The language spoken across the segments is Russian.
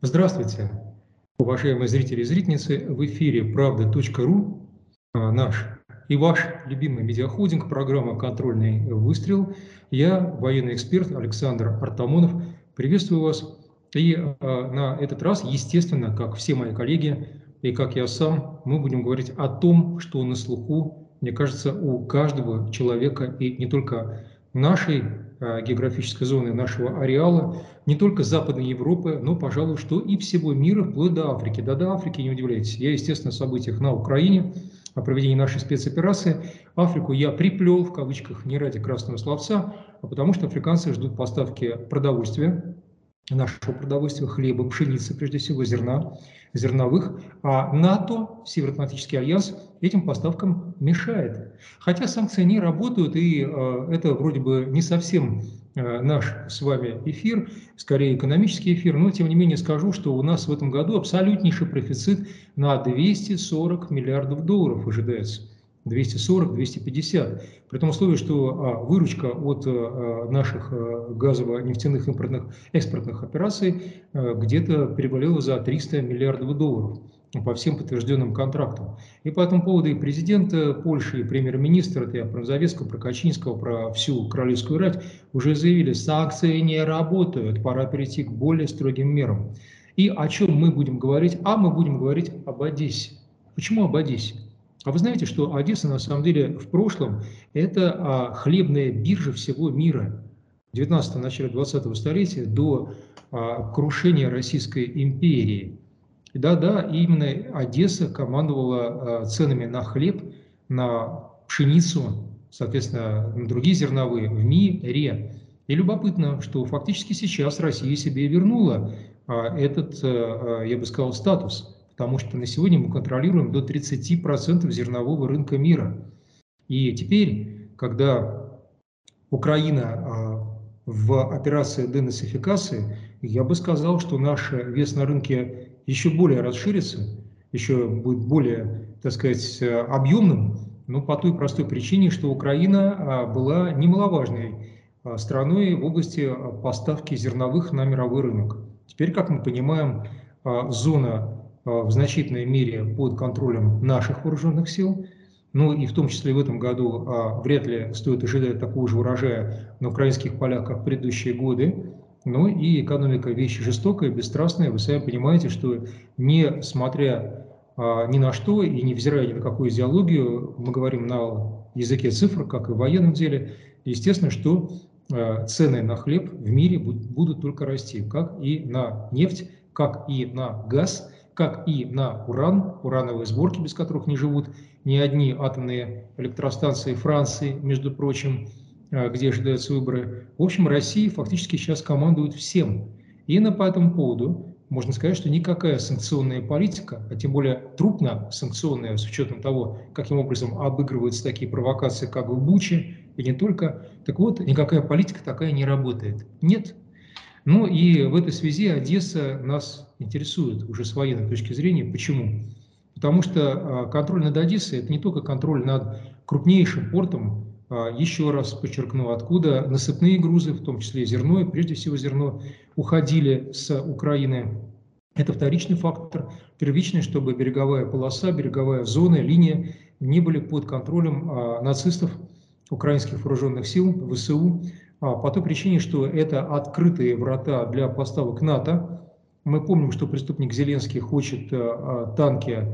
Здравствуйте, уважаемые зрители и зрительницы. В эфире правда.ру, а, наш и ваш любимый медиахолдинг, программа «Контрольный выстрел». Я, военный эксперт Александр Артамонов, приветствую вас. И э, на этот раз, естественно, как все мои коллеги и как я сам, мы будем говорить о том, что на слуху, мне кажется, у каждого человека и не только нашей географической зоны нашего ареала, не только Западной Европы, но, пожалуй, что и всего мира, вплоть до Африки. Да, до Африки, не удивляйтесь. Я, естественно, о событиях на Украине, о проведении нашей спецоперации. Африку я приплел, в кавычках, не ради красного словца, а потому что африканцы ждут поставки продовольствия, нашего продовольствия, хлеба, пшеницы, прежде всего, зерна, зерновых, а НАТО, Североатлантический альянс, этим поставкам мешает. Хотя санкции не работают, и э, это вроде бы не совсем э, наш с вами эфир, скорее экономический эфир, но тем не менее скажу, что у нас в этом году абсолютнейший профицит на 240 миллиардов долларов ожидается. 240-250. При том условии, что а, выручка от а, наших а, газово-нефтяных импортных экспортных операций где-то перевалила за 300 миллиардов долларов по всем подтвержденным контрактам. И по этому поводу и президент Польши, и премьер-министр, это я про Назовецкого, про Качинского, про всю королевскую рать, уже заявили, санкции не работают, пора перейти к более строгим мерам. И о чем мы будем говорить? А мы будем говорить об Одессе. Почему об Одессе? А вы знаете, что Одесса на самом деле в прошлом это а, хлебная биржа всего мира. В 19 начале 20-го столетия до а, крушения Российской империи. Да-да, именно Одесса командовала а, ценами на хлеб, на пшеницу, соответственно, на другие зерновые в мире. И любопытно, что фактически сейчас Россия себе вернула этот, я бы сказал, статус потому что на сегодня мы контролируем до 30% зернового рынка мира. И теперь, когда Украина а, в операции денацификации, я бы сказал, что наш вес на рынке еще более расширится, еще будет более, так сказать, объемным, но по той простой причине, что Украина а, была немаловажной а, страной в области поставки зерновых на мировой рынок. Теперь, как мы понимаем, зона в значительной мере под контролем наших вооруженных сил. Ну и в том числе в этом году а, вряд ли стоит ожидать такого же урожая на украинских полях, как в предыдущие годы. Ну и экономика вещь жестокая, бесстрастная. Вы сами понимаете, что несмотря а, ни на что и невзирая ни на какую идеологию, мы говорим на языке цифр, как и в военном деле, естественно, что а, цены на хлеб в мире будут только расти, как и на нефть, как и на газ – как и на уран, урановые сборки, без которых не живут ни одни атомные электростанции Франции, между прочим, а, где ожидаются выборы. В общем, Россия фактически сейчас командует всем. И на по этому поводу можно сказать, что никакая санкционная политика, а тем более трупно-санкционная, с учетом того, каким образом обыгрываются такие провокации, как в Буче, и не только, так вот, никакая политика такая не работает. Нет, ну и в этой связи Одесса нас интересует уже с военной точки зрения. Почему? Потому что а, контроль над Одессой – это не только контроль над крупнейшим портом, а, еще раз подчеркну, откуда насыпные грузы, в том числе зерно, и прежде всего зерно, уходили с Украины. Это вторичный фактор. Первичный, чтобы береговая полоса, береговая зона, линия не были под контролем а, нацистов, украинских вооруженных сил, ВСУ, по той причине, что это открытые врата для поставок НАТО. Мы помним, что преступник Зеленский хочет э, а, танки,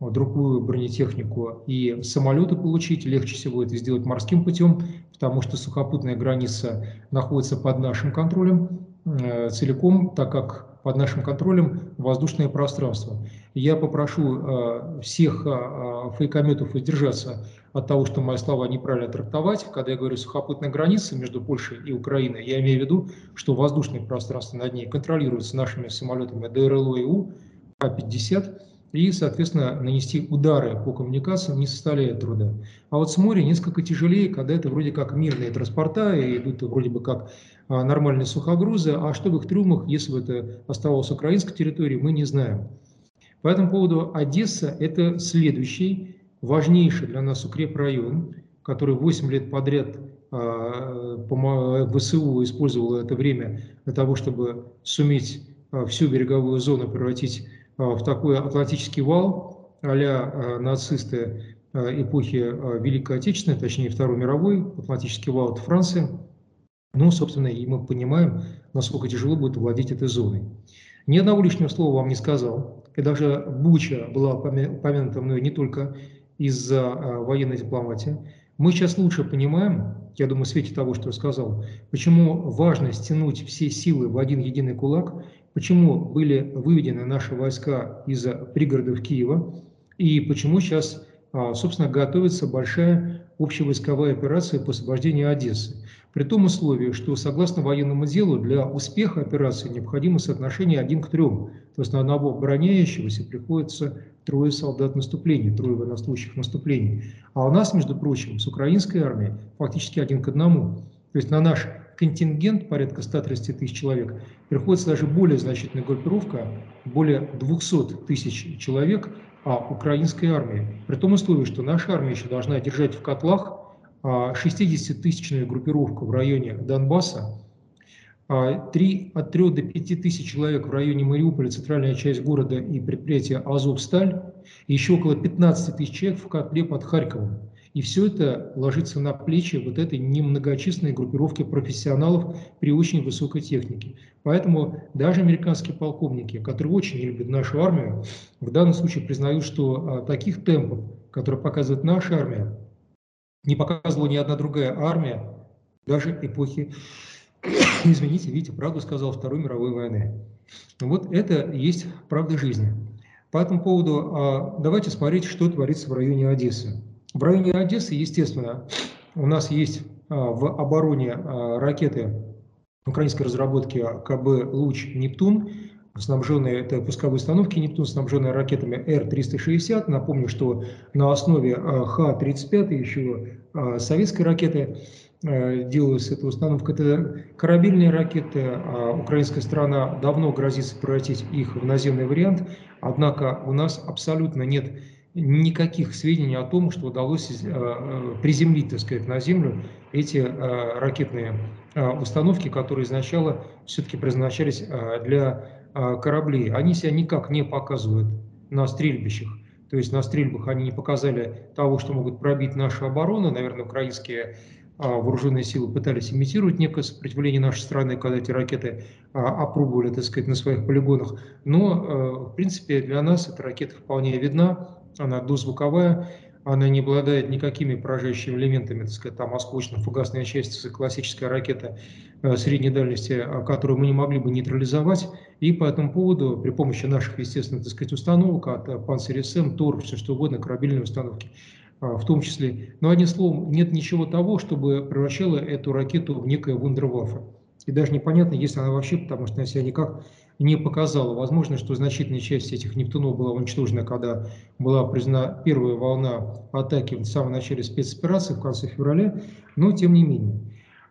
другую бронетехнику и самолеты получить. Легче всего это сделать морским путем, потому что сухопутная граница находится под нашим контролем э, целиком, так как под нашим контролем воздушное пространство. Я попрошу э, всех фейкометов воздержаться от того, что мои слова неправильно трактовать. Когда я говорю сухопутная граница между Польшей и Украиной, я имею в виду, что воздушное пространство над ней контролируется нашими самолетами ДРЛО и У, А-50, и, соответственно, нанести удары по коммуникациям не составляет труда. А вот с моря несколько тяжелее, когда это вроде как мирные транспорта, и идут вроде бы как а, нормальные сухогрузы, а что в их трюмах, если бы это оставалось украинской территорией, мы не знаем. По этому поводу Одесса – это следующий важнейший для нас укрепрайон, который 8 лет подряд а, ВСУ использовал это время для того, чтобы суметь всю береговую зону превратить в такой атлантический вал а нацисты эпохи Великой Отечественной, точнее Второй мировой, Атлантический вал – это Франция. Ну, собственно, и мы понимаем, насколько тяжело будет владеть этой зоной. Ни одного лишнего слова вам не сказал. И даже Буча была упомянута мной не только из-за военной дипломатии. Мы сейчас лучше понимаем, я думаю, в свете того, что я сказал, почему важно стянуть все силы в один единый кулак, почему были выведены наши войска из пригородов Киева, и почему сейчас, а, собственно, готовится большая общевойсковая операция по освобождению Одессы. При том условии, что согласно военному делу для успеха операции необходимо соотношение один к трем. То есть на одного обороняющегося приходится трое солдат наступления, трое военнослужащих наступлений. А у нас, между прочим, с украинской армией фактически один к одному. То есть на наш контингент, порядка 130 тысяч человек, приходится даже более значительная группировка, более 200 тысяч человек, а украинской армии. При том условии, что наша армия еще должна держать в котлах 60-тысячная группировка в районе Донбасса, 3, от 3 до 5 тысяч человек в районе Мариуполя, центральная часть города и предприятие «Азовсталь», и еще около 15 тысяч человек в котле под Харьковом. И все это ложится на плечи вот этой немногочисленной группировки профессионалов при очень высокой технике. Поэтому даже американские полковники, которые очень любят нашу армию, в данном случае признают, что а, таких темпов, которые показывает наша армия, не показывала ни одна другая армия, даже эпохи, извините, видите, правду сказал Второй мировой войны. Вот это есть правда жизни. По этому поводу а, давайте смотреть, что творится в районе Одессы. В районе Одессы, естественно, у нас есть а, в обороне а, ракеты украинской разработки КБ «Луч Нептун», снабженные, это пусковые установки «Нептун», снабженные ракетами Р-360. Напомню, что на основе а, Х-35 еще советской ракеты делалась эта установка. Это корабельные ракеты. Украинская страна давно грозится превратить их в наземный вариант. Однако у нас абсолютно нет никаких сведений о том, что удалось приземлить, так сказать, на Землю эти ракетные установки, которые изначально все-таки предназначались для кораблей, они себя никак не показывают на стрельбищах. То есть на стрельбах они не показали того, что могут пробить нашу оборону. Наверное, украинские вооруженные силы пытались имитировать некое сопротивление нашей страны, когда эти ракеты опробовали, так сказать, на своих полигонах. Но, в принципе, для нас эта ракета вполне видна, она дозвуковая, она не обладает никакими поражающими элементами, так сказать, там осколочно-фугасная часть, классическая ракета э, средней дальности, э, которую мы не могли бы нейтрализовать. И по этому поводу при помощи наших, естественно, так сказать, установок от э, Панцирь-СМ, ТОР, все что угодно, корабельные установки в том числе. Но, одним словом, нет ничего того, чтобы превращало эту ракету в некое вундерваффе. И даже непонятно, если она вообще, потому что она себя никак не показала. Возможно, что значительная часть этих Нептунов была уничтожена, когда была признана первая волна атаки в самом начале спецоперации в конце февраля, но тем не менее.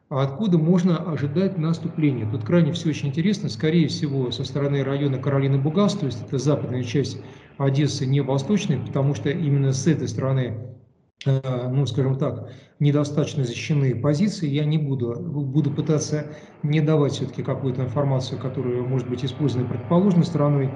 А откуда можно ожидать наступления? Тут крайне все очень интересно. Скорее всего, со стороны района Каролины Бугас, то есть это западная часть Одессы, не восточная, потому что именно с этой стороны ну, скажем так, недостаточно защищенные позиции, я не буду, буду пытаться не давать все-таки какую-то информацию, которая может быть использована предположенной стороной.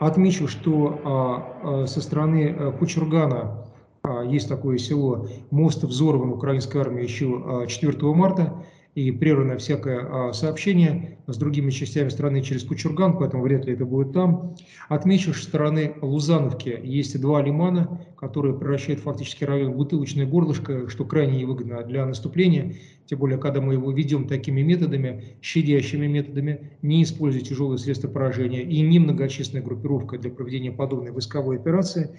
Отмечу, что а, а, со стороны э, Кучургана а, есть такое село, мост взорван украинской армией еще 4 марта, и прервано всякое сообщение с другими частями страны через Кучурган, поэтому вряд ли это будет там. Отмечу, что стороны Лузановки есть два лимана, которые превращают фактически район в бутылочное горлышко, что крайне невыгодно для наступления, тем более, когда мы его ведем такими методами, щадящими методами, не используя тяжелые средства поражения и немногочисленная группировка для проведения подобной войсковой операции.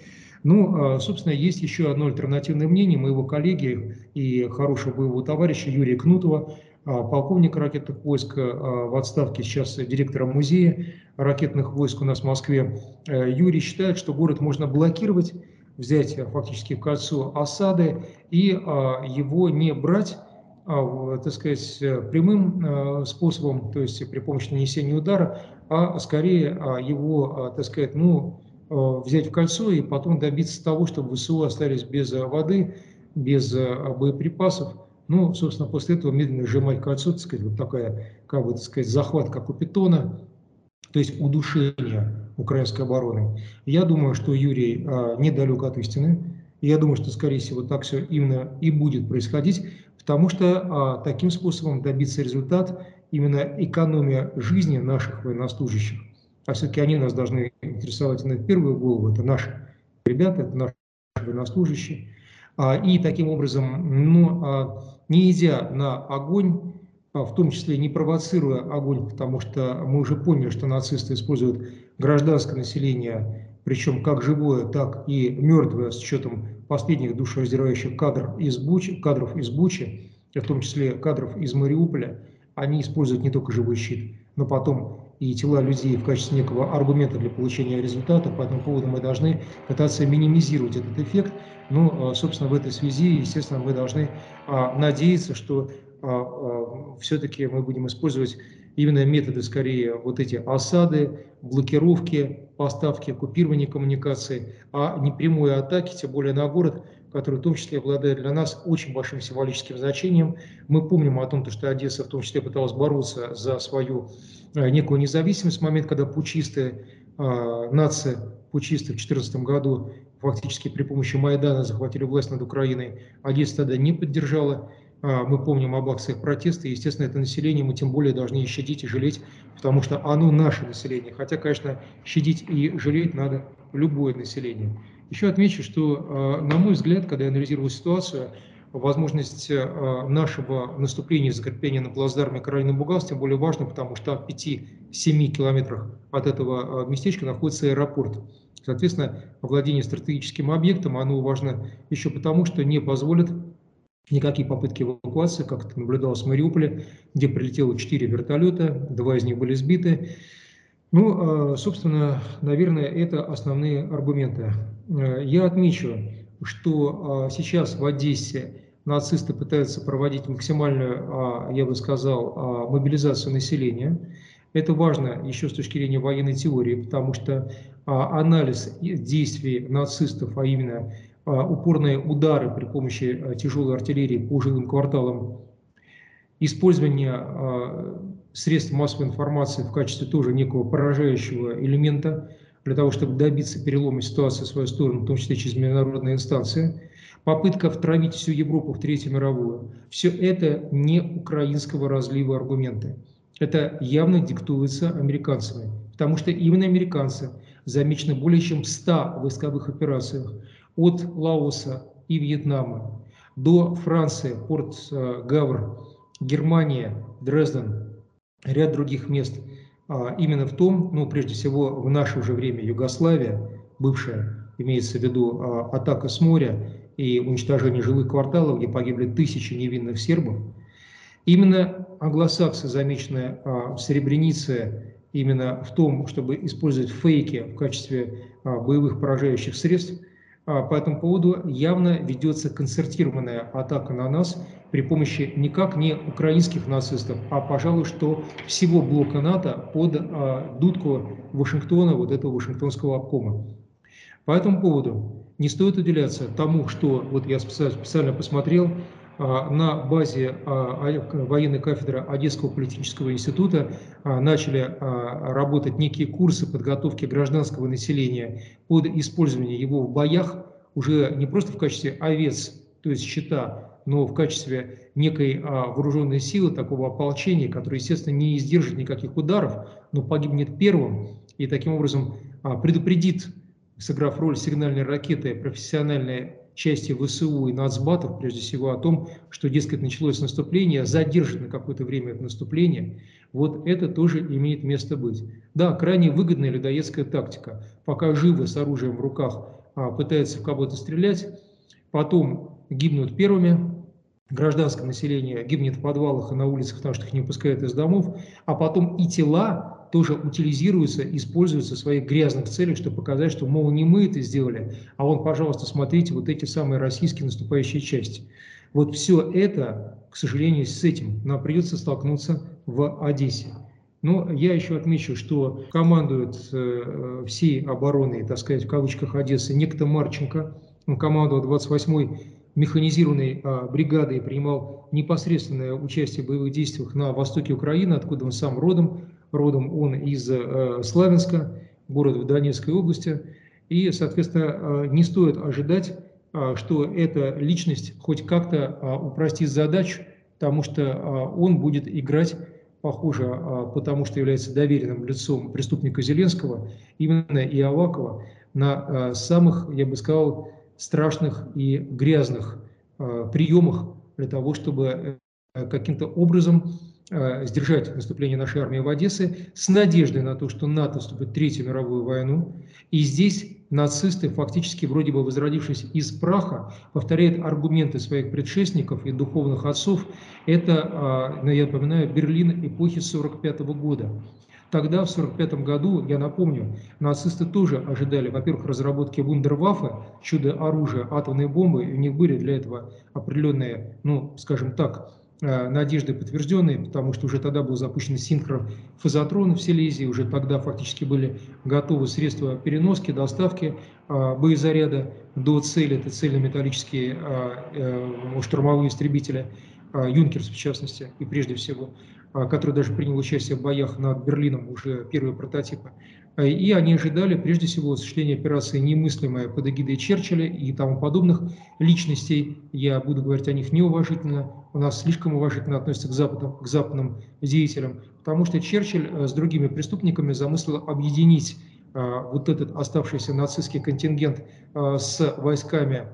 Ну, а, собственно, есть еще одно альтернативное мнение моего коллеги и хорошего боевого товарища Юрия Кнутова, а, полковника ракетных войск а, в отставке, сейчас директора музея ракетных войск у нас в Москве. Э, Юрий считает, что город можно блокировать, взять фактически в кольцо осады и его не брать, так сказать, прямым способом, то есть при помощи нанесения удара, а скорее его, так сказать, ну, Э, взять в кольцо и потом добиться того, чтобы ВСУ остались без э, воды, без э, боеприпасов. Ну, собственно, после этого медленно сжимать кольцо, так сказать, вот такая, как бы, так сказать, захват, как у питона. то есть удушение украинской обороны. Я думаю, что Юрий а, недалек от истины. Я думаю, что, скорее всего, так все именно и будет происходить, потому что а, таким способом добиться результат именно экономия жизни наших военнослужащих. А все-таки они нас должны интересовать на первую голову, это наши ребята, это наши военнослужащие. А, и таким образом, ну, а, не идя на огонь, а, в том числе не провоцируя огонь, потому что мы уже поняли, что нацисты используют гражданское население, причем как живое, так и мертвое, с учетом последних душераздирающих кадров из Бучи, кадров из Бучи, в том числе кадров из Мариуполя, они используют не только живой щит, но потом и тела людей в качестве некого аргумента для получения результата. По этому поводу мы должны пытаться минимизировать этот эффект. Ну, собственно, в этой связи, естественно, мы должны надеяться, что а, а, все-таки мы будем использовать именно методы, скорее, вот эти осады, блокировки, поставки, оккупирования коммуникации, а не прямые атаки, тем более на город, который в том числе обладает для нас очень большим символическим значением. Мы помним о том, что Одесса в том числе пыталась бороться за свою а, некую независимость в момент, когда пучистые, нация пучисты в 2014 году фактически при помощи Майдана захватили власть над Украиной. Одесса тогда не поддержала а, мы помним об акциях протеста, и, естественно, это население мы тем более должны и щадить, и жалеть, потому что оно наше население. Хотя, конечно, щадить и жалеть надо любое население. Еще отмечу, что, а, на мой взгляд, когда я анализировал ситуацию, возможность а, нашего наступления и закрепления на плацдарме Каролина Бугас тем более важно, потому что в 5-7 километрах от этого местечка находится аэропорт. Соответственно, владение стратегическим объектом, оно важно еще потому, что не позволит никакие попытки эвакуации, как это наблюдалось в Мариуполе, где прилетело 4 вертолета, два из них были сбиты. Ну, а, собственно, наверное, это основные аргументы. Э, я отмечу, что а, сейчас в Одессе нацисты пытаются проводить максимальную, а, я бы сказал, мобилизацию населения. Это важно еще с точки зрения военной теории, потому что анализ действий нацистов, а именно упорные удары при помощи а, тяжелой артиллерии по жилым кварталам, использование а, средств массовой информации в качестве тоже некого поражающего элемента для того, чтобы добиться перелома ситуации в свою сторону, в том числе через международные инстанции, попытка втравить всю Европу в Третью мировую. Все это не украинского разлива аргументы. Это явно диктуется американцами, потому что именно американцы замечены более чем в 100 войсковых операциях, от Лаоса и Вьетнама до Франции, порт э, Гавр, Германия, Дрезден, ряд других мест. А, именно в том, ну, прежде всего, в наше уже время Югославия, бывшая, имеется в виду а, атака с моря и уничтожение жилых кварталов, где погибли тысячи невинных сербов. Именно англосаксы, замеченные а, в Сребренице, именно в том, чтобы использовать фейки в качестве боевых поражающих средств – по этому поводу явно ведется концертированная атака на нас при помощи никак не украинских нацистов, а, пожалуй, что всего блока НАТО под а, дудку Вашингтона, вот этого Вашингтонского обкома. По этому поводу не стоит уделяться тому, что, вот я специально посмотрел, а, на базе а, военной кафедры Одесского политического института а, начали работать некие курсы подготовки гражданского населения под использование его в боях уже не просто в качестве овец, то есть щита, но в качестве некой вооруженной силы, такого ополчения, которое, естественно, не издержит никаких ударов, но погибнет первым и таким образом предупредит, сыграв роль сигнальной ракеты, профессиональные части ВСУ и нацбатов, прежде всего о том, что, дескать, началось наступление, задержит какое-то время это наступление, вот это тоже имеет место быть. Да, крайне выгодная людоедская тактика. Пока живы с оружием в руках а, пытаются в кого-то стрелять, потом гибнут первыми, гражданское население гибнет в подвалах и на улицах, потому что их не пускают из домов, а потом и тела тоже утилизируется, используется в своих грязных целях, чтобы показать, что, мол, не мы это сделали, а вон, пожалуйста, смотрите, вот эти самые российские наступающие части. Вот все это, к сожалению, с этим нам придется столкнуться в Одессе. Но я еще отмечу, что командует э, всей обороной, так сказать, в кавычках Одессы, некто Марченко. Он командовал 28-й механизированной э, бригадой, принимал непосредственное участие в боевых действиях на востоке Украины, откуда он сам родом, родом он из э, Славянска, города в Донецкой области. И, соответственно, не стоит ожидать, что эта личность хоть как-то упростит задачу, потому что он будет играть, похоже, потому что является доверенным лицом преступника Зеленского, именно и Авакова, на самых, я бы сказал, страшных и грязных приемах для того, чтобы э, каким-то образом э, сдержать наступление нашей армии в Одессе с надеждой на то, что НАТО вступит в Третью мировую войну. И здесь нацисты, фактически вроде бы возродившись из праха, повторяют аргументы своих предшественников и духовных отцов. Это, а, ну, я напоминаю, Берлин эпохи 1945 года. Тогда, в 1945 году, я напомню, нацисты тоже ожидали, во-первых, разработки вундерваффе, чудо-оружия, атомной бомбы, и у них были для этого определенные, ну, скажем так, э, надежды подтвержденные, потому что уже тогда был запущен синхрофазотрон в Силезии, уже тогда фактически были готовы средства переноски, доставки э, боезаряда до цели, это цельнометаллические э, штурмовые истребители, Юнкерс в частности, и прежде всего. А, который даже принял участие в боях над Берлином, уже первые прототипы. А, и они ожидали, прежде всего, осуществления операции немыслимая под эгидой Черчилля и тому подобных личностей. Я буду говорить о них неуважительно. У нас слишком уважительно относятся к, западным, к западным деятелям, потому что Черчилль э, с другими преступниками замыслил объединить вот этот оставшийся нацистский контингент с войсками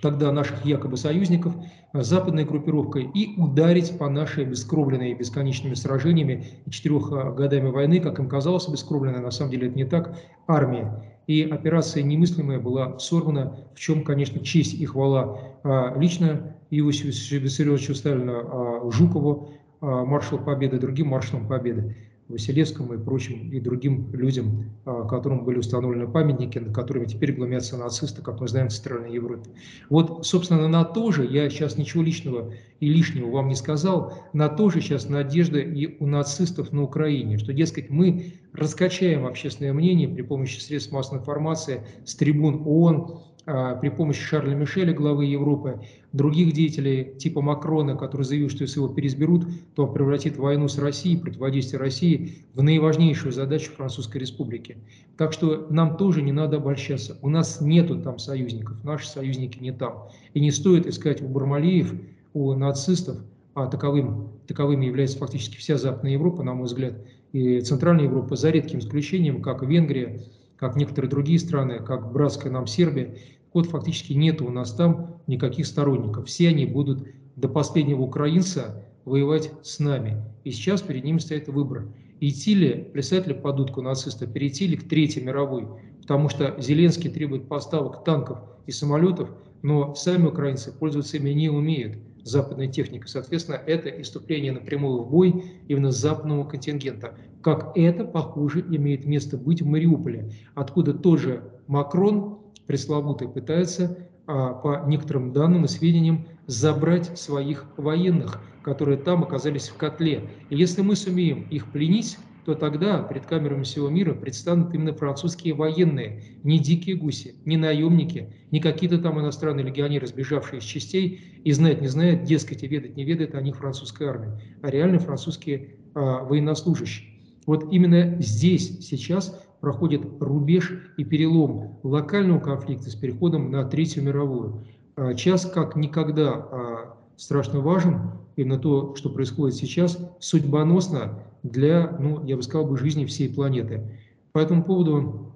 тогда наших якобы союзников, э, западной группировкой, и ударить по нашей бескровленной бесконечными сражениями и четырех э, годами войны, как им казалось, бескровленной, на самом деле это не так, армии. И операция немыслимая была сорвана, в чем, конечно, честь и хвала а, лично Иосифу Виссарионовичу Сталину, а, Жукову, а, маршалу Победы, другим маршалам Победы. Василевскому и прочим, и другим людям, а, которым были установлены памятники, над которыми теперь глумятся нацисты, как мы знаем, в Центральной Европе. Вот, собственно, на то же, я сейчас ничего личного и лишнего вам не сказал, на то же сейчас надежда и у нацистов на Украине, что, дескать, мы раскачаем общественное мнение при помощи средств массовой информации с трибун ООН, при помощи Шарля Мишеля, главы Европы, других деятелей типа Макрона, который заявил, что если его переизберут, то он превратит войну с Россией, противодействие России в наиважнейшую задачу Французской Республики. Так что нам тоже не надо обольщаться. У нас нету там союзников, наши союзники не там. И не стоит искать у Бармалеев, у нацистов, а таковым, таковыми является фактически вся Западная Европа, на мой взгляд, и Центральная Европа, за редким исключением, как Венгрия, как некоторые другие страны, как братская нам Сербия, вот фактически нет у нас там никаких сторонников. Все они будут до последнего украинца воевать с нами. И сейчас перед ними стоит выбор. Идти ли, плясать ли под дудку нациста, перейти ли к Третьей мировой. Потому что Зеленский требует поставок танков и самолетов, но сами украинцы пользоваться ими не умеют западной техникой. Соответственно, это иступление напрямую в бой именно западного контингента. Как это, похоже, имеет место быть в Мариуполе, откуда тоже Макрон пресловутый пытается, а, по некоторым данным и сведениям, забрать своих военных, которые там оказались в котле. И если мы сумеем их пленить, то тогда перед камерами всего мира предстанут именно французские военные, не дикие гуси, не наемники, не какие-то там иностранные легионеры, сбежавшие из частей и знать не знают, дескать, и ведать не ведает о них французская армия, а реально французские а, военнослужащие. Вот именно здесь сейчас проходит рубеж и перелом локального конфликта с переходом на Третью мировую. А, час как никогда а, страшно важен, именно то, что происходит сейчас, судьбоносно для, ну, я бы сказал, бы, жизни всей планеты. По этому поводу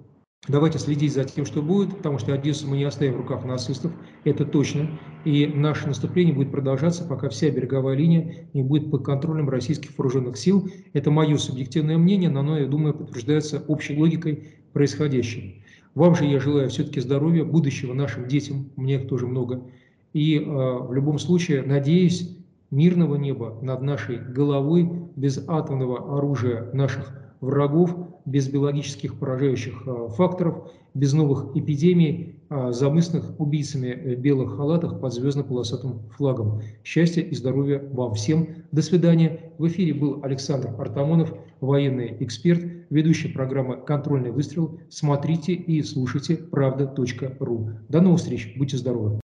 Давайте следить за тем, что будет, потому что Одессу мы не оставим в руках нацистов, это точно. И наше наступление будет продолжаться, пока вся береговая линия не будет под контролем российских вооруженных сил. Это мое субъективное мнение, но оно, я думаю, подтверждается общей логикой происходящего. Вам же я желаю все-таки здоровья, будущего нашим детям, меня их тоже много. И э, в любом случае, надеюсь, мирного неба над нашей головой, без атомного оружия наших врагов, без биологических поражающих а, факторов, без новых эпидемий, а, замысленных убийцами в белых халатах под звездно-полосатым флагом. Счастья и здоровья вам всем. До свидания. В эфире был Александр Артамонов, военный эксперт, ведущий программы «Контрольный выстрел». Смотрите и слушайте правда.ру. До новых встреч. Будьте здоровы.